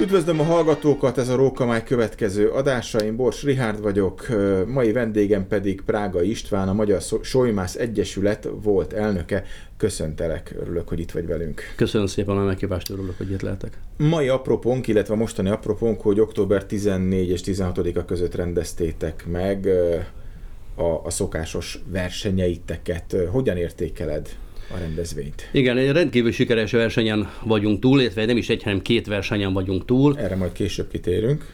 Üdvözlöm a hallgatókat, ez a Rókamály következő adása, én Bors Rihárd vagyok, mai vendégem pedig Prága István, a Magyar Solymász Egyesület volt elnöke. Köszöntelek, örülök, hogy itt vagy velünk. Köszönöm szépen a meghívást, örülök, hogy itt lehetek. Mai apropónk, illetve mostani apropónk, hogy október 14 és 16-a között rendeztétek meg a, a szokásos versenyeiteket. Hogyan értékeled a rendezvényt. Igen, egy rendkívül sikeres versenyen vagyunk túl, illetve nem is egy, hanem két versenyen vagyunk túl. Erre majd később kitérünk.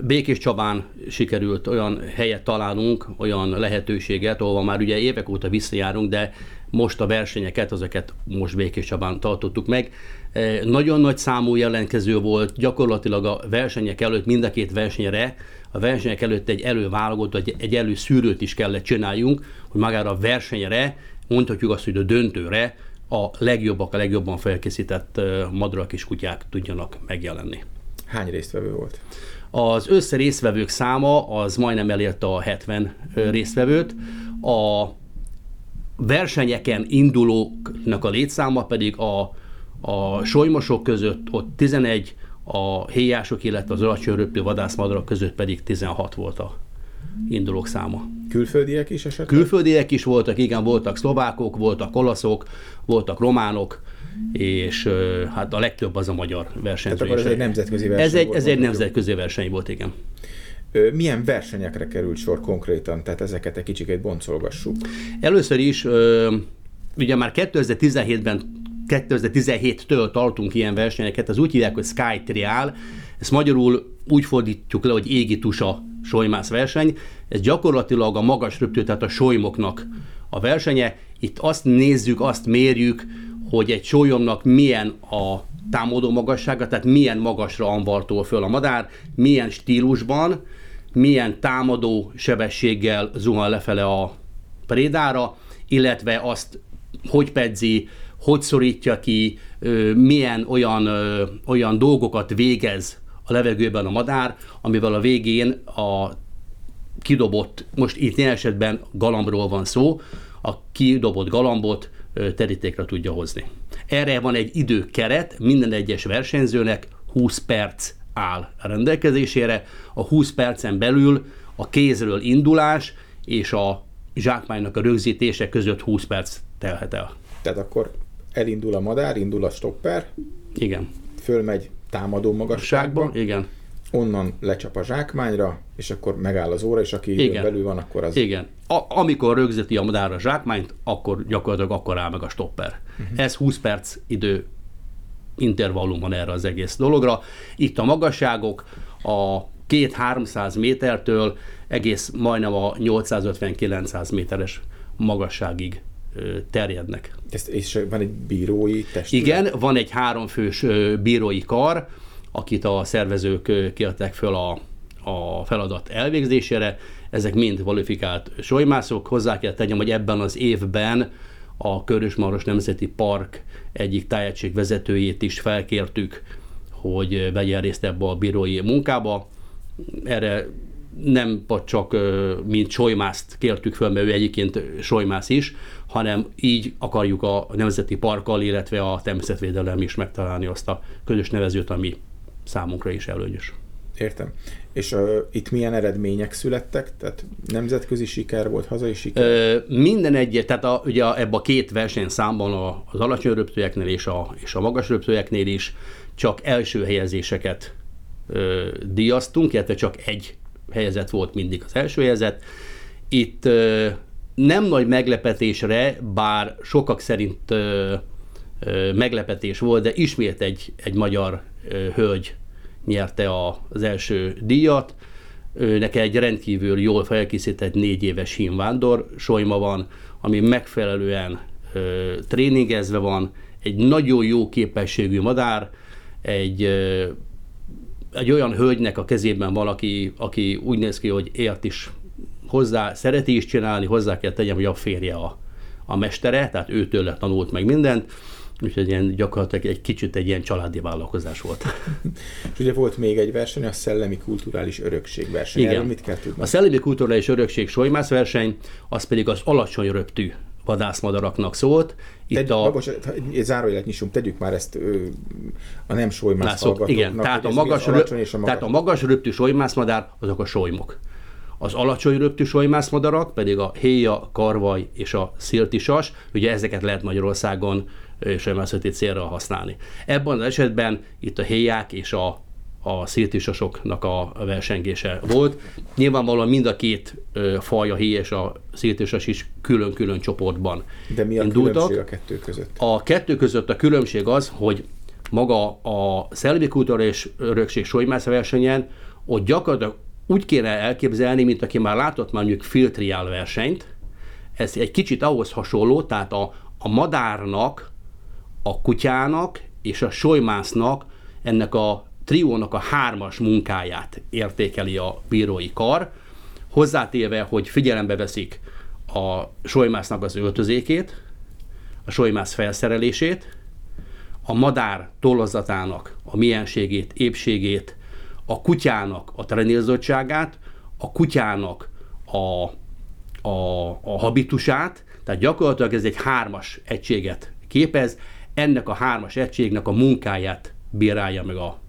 Békés Csabán sikerült olyan helyet találnunk, olyan lehetőséget, ahol már ugye évek óta visszajárunk, de most a versenyeket, ezeket most Békés Csabán tartottuk meg. Nagyon nagy számú jelentkező volt, gyakorlatilag a versenyek előtt mind a két versenyre, a versenyek előtt egy előválogot, vagy egy előszűrőt is kellett csináljunk, hogy magára a versenyre mondhatjuk azt, hogy a döntőre a legjobbak, a legjobban felkészített madarak és kutyák tudjanak megjelenni. Hány résztvevő volt? Az össze résztvevők száma az majdnem elérte a 70 résztvevőt. A versenyeken indulóknak a létszáma pedig a, a solymosok között ott 11, a héjások, illetve az alacsony röptő vadászmadarak között pedig 16 volt a indulók száma. Külföldiek is esetleg? Külföldiek is voltak, igen, voltak szlovákok, voltak olaszok, voltak románok, és hát a legtöbb az a magyar versenyző. Tehát akkor ez egy nemzetközi verseny Ez egy, volt, ez egy nemzetközi verseny volt, igen. Milyen versenyekre került sor konkrétan? Tehát ezeket egy kicsit boncolgassuk. Először is, ugye már 2017-ben 2017-től tartunk ilyen versenyeket, az úgy hívják, hogy Sky Trial, ezt magyarul úgy fordítjuk le, hogy égi tusa solymász verseny. Ez gyakorlatilag a magas röptő, tehát a solymoknak a versenye. Itt azt nézzük, azt mérjük, hogy egy sólyomnak milyen a támadó magassága, tehát milyen magasra ambartól föl a madár, milyen stílusban, milyen támadó sebességgel zuhan lefele a prédára, illetve azt hogy pedzi, hogy szorítja ki, milyen olyan, olyan dolgokat végez a levegőben a madár, amivel a végén a kidobott, most itt ilyen esetben galambról van szó, a kidobott galambot terítékre tudja hozni. Erre van egy időkeret, minden egyes versenyzőnek 20 perc áll a rendelkezésére. A 20 percen belül a kézről indulás és a zsákmánynak a rögzítése között 20 perc telhet el. Tehát akkor elindul a madár, indul a stopper. Igen. Fölmegy támadó magasságba. Igen. Onnan lecsap a zsákmányra, és akkor megáll az óra, és aki Igen. belül van, akkor az... Igen. A, amikor rögzíti a madár a zsákmányt, akkor gyakorlatilag akkor áll meg a stopper. Uh-huh. Ez 20 perc idő intervallum van erre az egész dologra. Itt a magasságok a két 300 métertől egész majdnem a 850-900 méteres magasságig terjednek. Ez, és van egy bírói testület? Igen, van egy háromfős bírói kar, akit a szervezők kértek föl a, a feladat elvégzésére. Ezek mind kvalifikált solymászok. Hozzá kell tegyem, hogy ebben az évben a Körösmaros Nemzeti Park egyik tájegység vezetőjét is felkértük, hogy vegyen részt ebbe a bírói munkába. Erre nem csak mint solymászt kértük föl, mert ő egyébként solymász is, hanem így akarjuk a nemzeti parkkal, illetve a természetvédelem is megtalálni azt a közös nevezőt, ami számunkra is előnyös. Értem. És uh, itt milyen eredmények születtek? Tehát nemzetközi siker volt, hazai siker? Ö, minden egyet, tehát a, ugye ebben a két versenyszámban a, az alacsony röptőeknél és a, és a magas röptőeknél is csak első helyezéseket ö, díjaztunk, illetve csak egy helyzet volt mindig az első helyzet. Itt nem nagy meglepetésre, bár sokak szerint meglepetés volt, de ismét egy, egy magyar hölgy nyerte a, az első díjat. Neki egy rendkívül jól felkészített négy éves hímvándor solyma van, ami megfelelően ö, tréningezve van, egy nagyon jó képességű madár, egy, ö, egy olyan hölgynek a kezében valaki, aki úgy néz ki, hogy ért is hozzá, szereti is csinálni, hozzá kell tegyem, hogy a férje a, a mestere, tehát őtől tanult meg mindent, úgyhogy ilyen gyakorlatilag egy kicsit egy ilyen családi vállalkozás volt. És ugye volt még egy verseny, a Szellemi Kulturális Örökség verseny. Igen. Erről mit kell tudni? A Szellemi Kulturális Örökség solymász verseny, az pedig az alacsony röptű vadászmadaraknak szólt. Itt Tegy, a... Magos, egy zárójelet nyissunk, tegyük már ezt ö, a nem solymász Igen, tehát a, magas, rö... és a magas... tehát a magas röptű solymászmadár azok a solymok. Az alacsony röptű solymászmadarak pedig a héja, karvaj és a sziltisas, ugye ezeket lehet Magyarországon solymászati célra használni. Ebben az esetben itt a héják és a a sziltisasoknak a versengése volt. Nyilvánvalóan mind a két faj, a héj és a sziltisas is külön-külön csoportban De mi a indultak. különbség a kettő között? A kettő között a különbség az, hogy maga a szellemi kultúra és örökség solymász versenyen, ott gyakorlatilag úgy kéne elképzelni, mint aki már látott már mondjuk filtriál versenyt, ez egy kicsit ahhoz hasonló, tehát a, a madárnak, a kutyának és a solymásznak ennek a triónak a hármas munkáját értékeli a bírói kar, hozzátéve, hogy figyelembe veszik a solymásznak az öltözékét, a solymász felszerelését, a madár tollozatának a mienségét, épségét, a kutyának a trenírzottságát, a kutyának a, a, a habitusát, tehát gyakorlatilag ez egy hármas egységet képez, ennek a hármas egységnek a munkáját bírálja meg a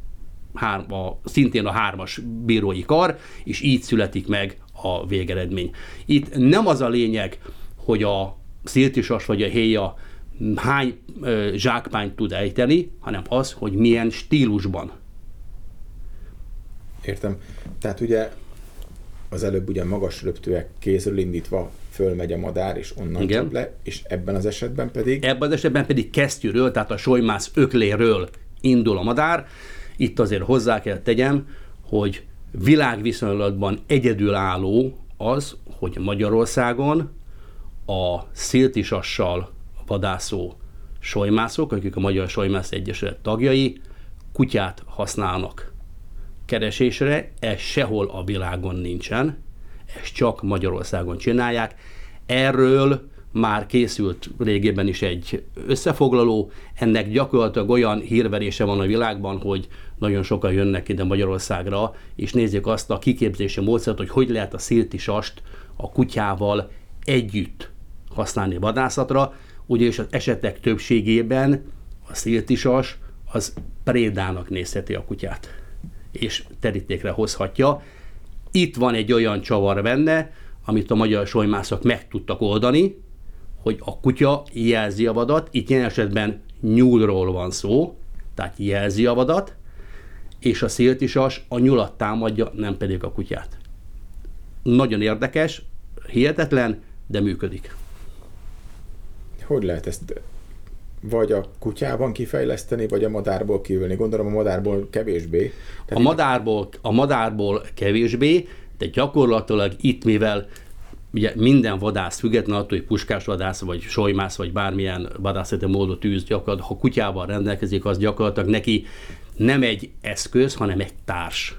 hár, a, szintén a hármas bírói kar, és így születik meg a végeredmény. Itt nem az a lényeg, hogy a sziltisas vagy a héja hány ö, zsákmányt tud ejteni, hanem az, hogy milyen stílusban. Értem. Tehát ugye az előbb ugye magas röptőek kézről indítva fölmegy a madár, és onnan Igen. csap le, és ebben az esetben pedig? Ebben az esetben pedig kesztyűről, tehát a solymász ökléről indul a madár, itt azért hozzá kell tegyem, hogy világviszonylatban egyedülálló az, hogy Magyarországon a sziltisassal vadászó solymászok, akik a Magyar Solymász Egyesület tagjai, kutyát használnak keresésre, ez sehol a világon nincsen, ezt csak Magyarországon csinálják. Erről már készült régében is egy összefoglaló, ennek gyakorlatilag olyan hírverése van a világban, hogy nagyon sokan jönnek ide Magyarországra, és nézzük azt a kiképzési módszert, hogy hogy lehet a sziltisast a kutyával együtt használni vadászatra, ugyanis az esetek többségében a sziltisas az prédának nézheti a kutyát, és terítékre hozhatja. Itt van egy olyan csavar benne, amit a magyar solymászok meg tudtak oldani, hogy a kutya jelzi a vadat, itt ilyen esetben nyúlról van szó, tehát jelzi a vadat, és a széltisas a nyulat támadja, nem pedig a kutyát. Nagyon érdekes, hihetetlen, de működik. Hogy lehet ezt vagy a kutyában kifejleszteni, vagy a madárból kiülni? Gondolom a madárból kevésbé. Tehát a, madárból, a madárból kevésbé, de gyakorlatilag itt, mivel ugye minden vadász, független attól, hogy puskás vadász, vagy solymász, vagy bármilyen vadászati módot tűz gyakorlatilag, ha kutyával rendelkezik, az gyakorlatilag neki nem egy eszköz, hanem egy társ.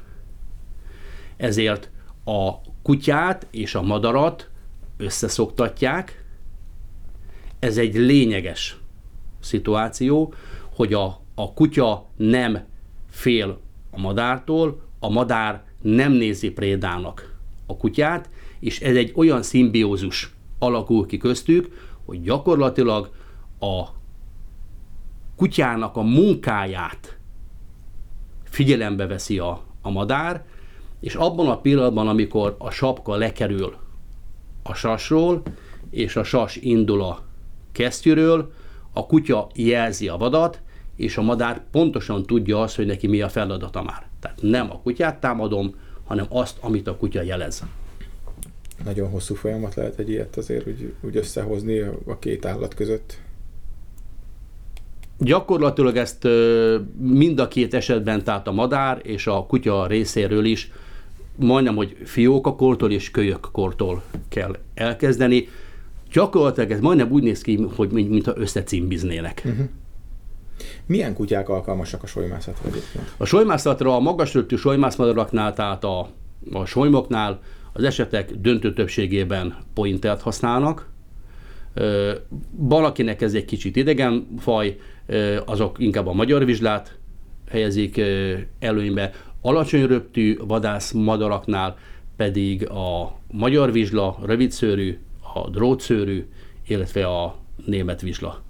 Ezért a kutyát és a madarat összeszoktatják. Ez egy lényeges szituáció, hogy a, a kutya nem fél a madártól, a madár nem nézi prédának a kutyát, és ez egy olyan szimbiózus alakul ki köztük, hogy gyakorlatilag a kutyának a munkáját figyelembe veszi a, a madár, és abban a pillanatban, amikor a sapka lekerül a sasról, és a sas indul a kesztyűről, a kutya jelzi a vadat, és a madár pontosan tudja azt, hogy neki mi a feladata már. Tehát nem a kutyát támadom, hanem azt, amit a kutya jelez. Nagyon hosszú folyamat lehet egy ilyet azért úgy, úgy összehozni a két állat között. Gyakorlatilag ezt mind a két esetben, tehát a madár és a kutya részéről is majdnem, hogy fiókakortól és kölyökkortól kell elkezdeni. Gyakorlatilag ez majdnem úgy néz ki, hogy mint, mintha összecimbiznének. Uh-huh. Milyen kutyák alkalmasak a solymászatra egyébként? A solymászatra a magas röptű solymászmadaraknál, tehát a, a solymoknál az esetek döntő többségében pointert használnak. Valakinek ez egy kicsit idegen faj, azok inkább a magyar vizslát helyezik előnybe. Alacsony röptű vadász madaraknál pedig a magyar vizsla, rövidszőrű, a drótszőrű illetve a német vizsla.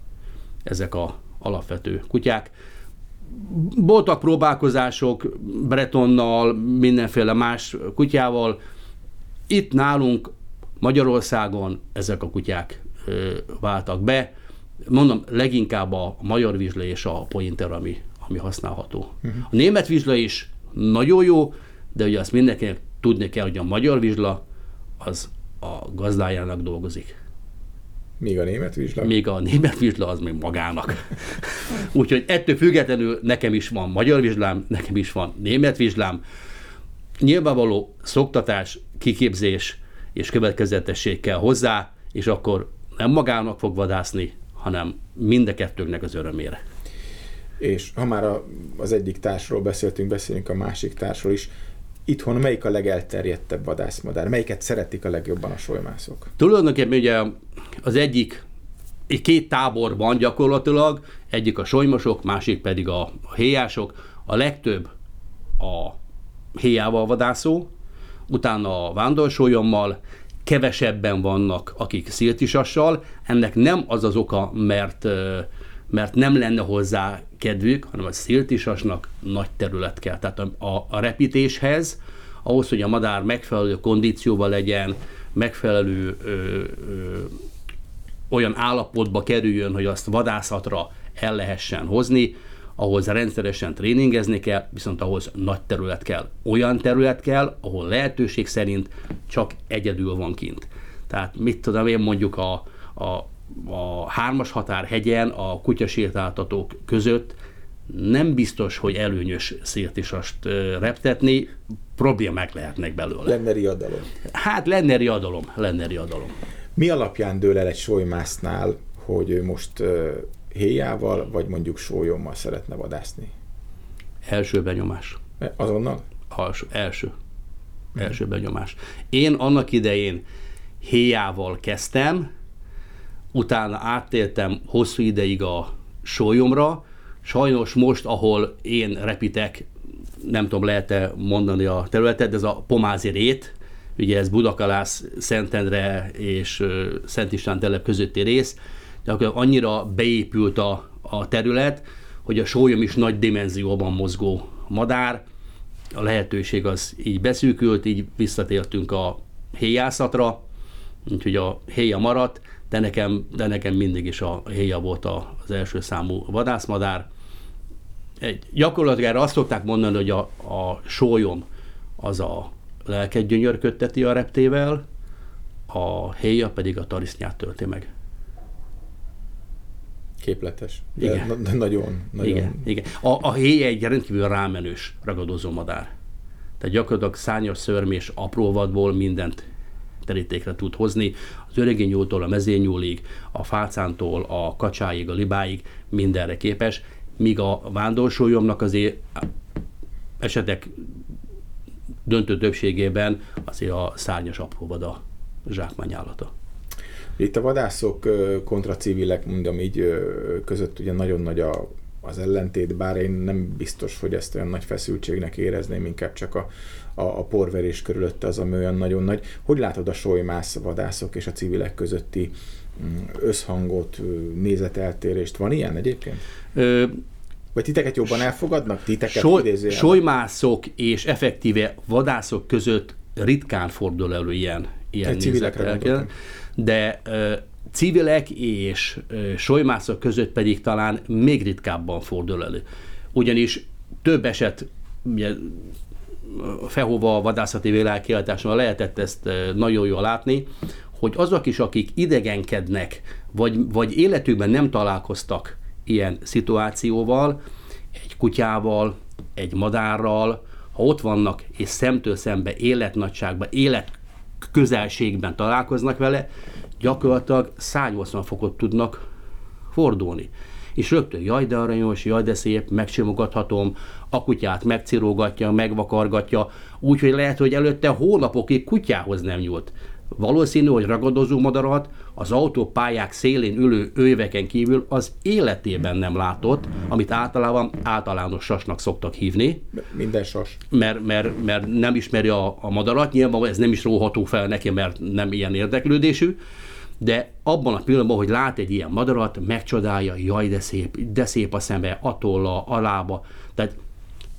Ezek a alapvető kutyák. Voltak próbálkozások Bretonnal, mindenféle más kutyával. Itt nálunk Magyarországon ezek a kutyák ö, váltak be. Mondom, leginkább a magyar vizsla és a pointer, ami, ami használható. Uh-huh. A német vizsla is nagyon jó, de ugye azt mindenkinek tudni kell, hogy a magyar vizsla az a gazdájának dolgozik. Míg a német vizsla? Még a német vizsla az még magának. Úgyhogy ettől függetlenül nekem is van magyar vizslám, nekem is van német vizslám. Nyilvánvaló szoktatás, kiképzés és következetesség kell hozzá, és akkor nem magának fog vadászni, hanem mind a kettőnknek az örömére. És ha már a, az egyik társról beszéltünk, beszélünk a másik társról is. Itthon melyik a legelterjedtebb vadászmadár? Melyiket szeretik a legjobban a solymászok? Tulajdonképpen ugye az egyik, egy két tábor van gyakorlatilag, egyik a solymosok, másik pedig a, a héjások. A legtöbb a héjával vadászó, utána a vándorsolyommal, kevesebben vannak, akik sziltisassal. Ennek nem az az oka, mert, mert nem lenne hozzá kedvük, hanem a sziltisasnak nagy terület kell. Tehát a, a, a repítéshez, ahhoz, hogy a madár megfelelő kondícióban legyen, megfelelő ö, ö, olyan állapotba kerüljön, hogy azt vadászatra el lehessen hozni, ahhoz rendszeresen tréningezni kell, viszont ahhoz nagy terület kell. Olyan terület kell, ahol lehetőség szerint csak egyedül van kint. Tehát mit tudom én mondjuk a, a, a hármas határ hegyen a kutyasétáltatók között nem biztos, hogy előnyös széltisast reptetni, problémák lehetnek belőle. Lenne riadalom. Hát lenne riadalom, lenne riadalom. Mi alapján dől el egy solymásznál, hogy ő most héjával, vagy mondjuk sólyommal szeretne vadászni? Első benyomás. E, azonnal? Alsó, első. Első benyomás. Én annak idején héjával kezdtem, utána áttéltem hosszú ideig a sólyomra, sajnos most, ahol én repitek, nem tudom, lehet-e mondani a területet, ez a Pomázi rét, ugye ez Budakalász, Szentendre és Szent István telep közötti rész, akkor annyira beépült a, a terület, hogy a sólyom is nagy dimenzióban mozgó madár, a lehetőség az így beszűkült, így visszatértünk a héjászatra, úgyhogy a héja maradt, de nekem, de nekem mindig is a héja volt az első számú vadászmadár. Egy, gyakorlatilag erre azt szokták mondani, hogy a, a sólyom az a lelket gyönyörködteti a reptével, a héja pedig a tarisznyát tölti meg. Képletes. De igen. Na, nagyon, nagyon... Igen, igen. A, a héja egy rendkívül rámenős ragadozó madár. Tehát gyakorlatilag szányos szörmés apró vadból mindent terítékre tud hozni. Az öregényútól a mezényúlig, a fácántól a kacsáig, a libáig mindenre képes, míg a vándorsolyomnak azért esetek döntő többségében azért a szárnyas apróvada zsákmányállata. Itt a vadászok kontra civilek, mondom így, között ugye nagyon nagy a, az ellentét, bár én nem biztos, hogy ezt olyan nagy feszültségnek érezném, inkább csak a, a, a porverés körülötte az, ami olyan nagyon nagy. Hogy látod a solymász vadászok és a civilek közötti mm, összhangot, nézeteltérést? Van ilyen egyébként? Ö, vagy titeket jobban elfogadnak? Titeket Soly, Solymászok és effektíve vadászok között ritkán fordul elő ilyen, ilyen nézetelkel, de ö, civilek és ö, solymászok között pedig talán még ritkábban fordul elő. Ugyanis több eset, ugye, Fehova vadászati világkiáltáson lehetett ezt nagyon jól látni, hogy azok is, akik idegenkednek, vagy, vagy életükben nem találkoztak ilyen szituációval, egy kutyával, egy madárral, ha ott vannak és szemtől szembe életnagyságban, élet közelségben találkoznak vele, gyakorlatilag 180 fokot tudnak fordulni. És rögtön, jaj de aranyos, jaj de szép, megsimogathatom, a kutyát megcirógatja, megvakargatja, úgyhogy lehet, hogy előtte hónapokig kutyához nem nyúlt. Valószínű, hogy ragadozó madarat az autópályák szélén ülő őveken kívül az életében nem látott, amit általában általános sasnak szoktak hívni. Minden sas. Mert, mert, mert nem ismeri a, a madarat, nyilván ez nem is róható fel neki, mert nem ilyen érdeklődésű, de abban a pillanatban, hogy lát egy ilyen madarat, megcsodálja, jaj, de szép, de szép a szeme, atolla, alába. Tehát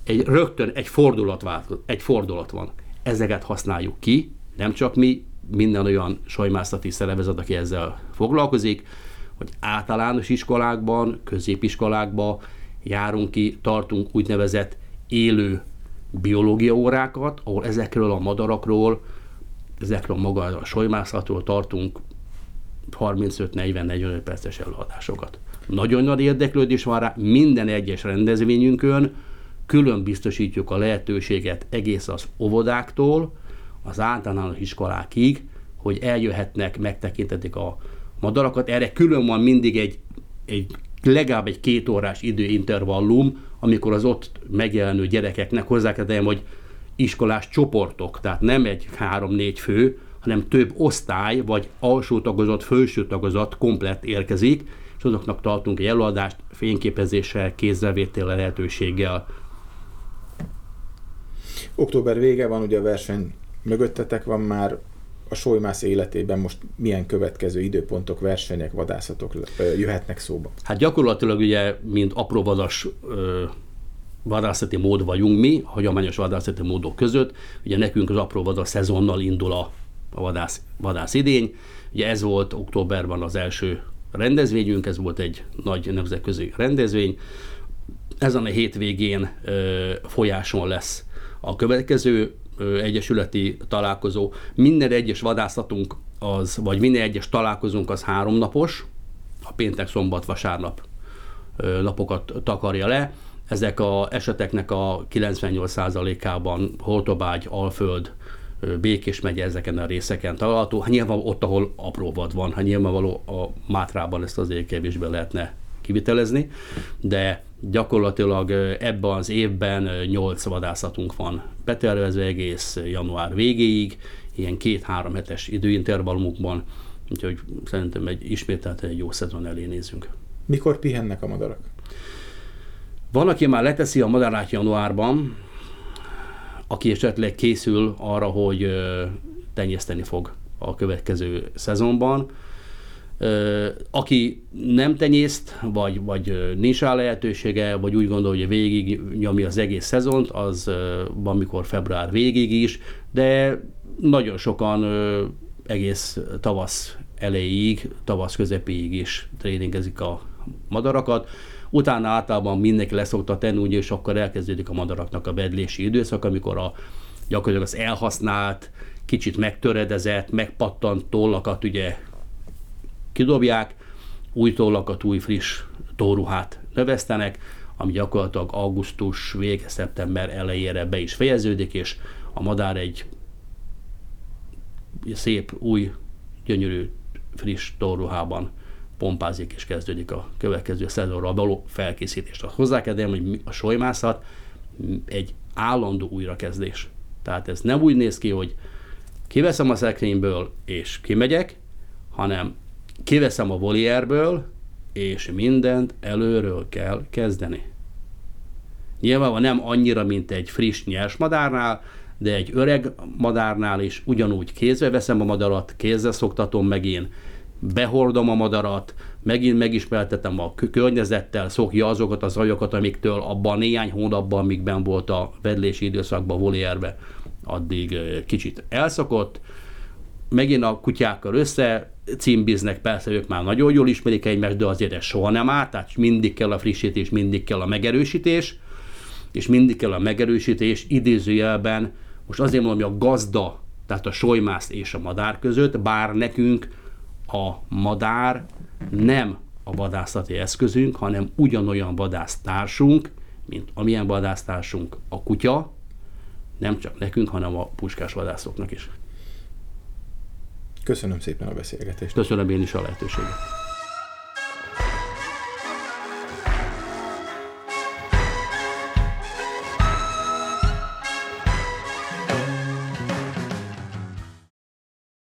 egy, rögtön egy fordulat, vált, egy fordulat van. Ezeket használjuk ki, nem csak mi, minden olyan sajmászati szervezet, aki ezzel foglalkozik, hogy általános iskolákban, középiskolákban járunk ki, tartunk úgynevezett élő biológia órákat, ahol ezekről a madarakról, ezekről maga a solymászatról tartunk 35-40-45 perces előadásokat. Nagyon nagy érdeklődés van rá, minden egyes rendezvényünkön külön biztosítjuk a lehetőséget egész az óvodáktól, az általános iskolákig, hogy eljöhetnek, megtekintetik a madarakat. Erre külön van mindig egy, egy legalább egy két órás időintervallum, amikor az ott megjelenő gyerekeknek hozzá kell hogy iskolás csoportok, tehát nem egy három-négy fő, hanem több osztály, vagy alsó tagozat, felső tagozat komplett érkezik, és azoknak tartunk egy előadást fényképezéssel, kézzelvétel lehetőséggel. Október vége van, ugye a verseny mögöttetek van már, a solymász életében most milyen következő időpontok, versenyek, vadászatok jöhetnek szóba? Hát gyakorlatilag ugye, mint apróvadas vadászati mód vagyunk mi, hagyományos vadászati módok között. Ugye nekünk az apróvadas szezonnal indul a, a vadász, vadász idény. Ugye ez volt októberben az első rendezvényünk, ez volt egy nagy nemzetközi rendezvény. Ezen a hétvégén ö, folyáson lesz a következő egyesületi találkozó. Minden egyes vadászatunk az, vagy minden egyes találkozunk az háromnapos, a péntek, szombat, vasárnap napokat takarja le. Ezek a eseteknek a 98%-ában Holtobágy, Alföld, Békés megye ezeken a részeken található. Hát nyilván ott, ahol apró vad van, hát nyilvánvaló a Mátrában ezt azért kevésbé lehetne kivitelezni, de gyakorlatilag ebben az évben 8 vadászatunk van betervezve egész január végéig, ilyen két-három hetes időintervallumokban, úgyhogy szerintem egy ismételten egy jó szezon elé nézünk. Mikor pihennek a madarak? Van, aki már leteszi a madarát januárban, aki esetleg készül arra, hogy tenyészteni fog a következő szezonban. Aki nem tenyészt, vagy, vagy nincs rá lehetősége, vagy úgy gondolja, hogy végig nyomja az egész szezont, az van mikor február végig is, de nagyon sokan egész tavasz elejéig, tavasz közepéig is tréningezik a madarakat. Utána általában mindenki leszokta tenni, ugye, és akkor elkezdődik a madaraknak a bedlési időszak, amikor a gyakorlatilag az elhasznált, kicsit megtöredezett, megpattant tollakat ugye kidobják, új tollakat, új friss tóruhát növesztenek, ami gyakorlatilag augusztus vége, szeptember elejére be is fejeződik, és a madár egy szép, új, gyönyörű, friss tóruhában pompázik, és kezdődik a következő szezonra való felkészítést. Hozzá kell hogy a solymászat egy állandó újrakezdés. Tehát ez nem úgy néz ki, hogy kiveszem a szekrényből és kimegyek, hanem kiveszem a volierből, és mindent előről kell kezdeni. Nyilvánvalóan nem annyira, mint egy friss nyers madárnál, de egy öreg madárnál is ugyanúgy kézbe veszem a madarat, kézzel szoktatom meg én, behordom a madarat, megint megismertetem a környezettel, szokja azokat az ajokat, amiktől abban néhány hónapban, amikben volt a vedlési időszakban volierbe, addig kicsit elszokott, megint a kutyákkal össze címbiznek, persze ők már nagyon jól ismerik egymást, de azért ez soha nem áll, tehát mindig kell a frissítés, mindig kell a megerősítés, és mindig kell a megerősítés idézőjelben, most azért mondom, hogy a gazda, tehát a solymász és a madár között, bár nekünk a madár nem a vadászati eszközünk, hanem ugyanolyan vadásztársunk, mint amilyen vadásztársunk a kutya, nem csak nekünk, hanem a puskás vadászoknak is. Köszönöm szépen a beszélgetést. Köszönöm én is a lehetőséget.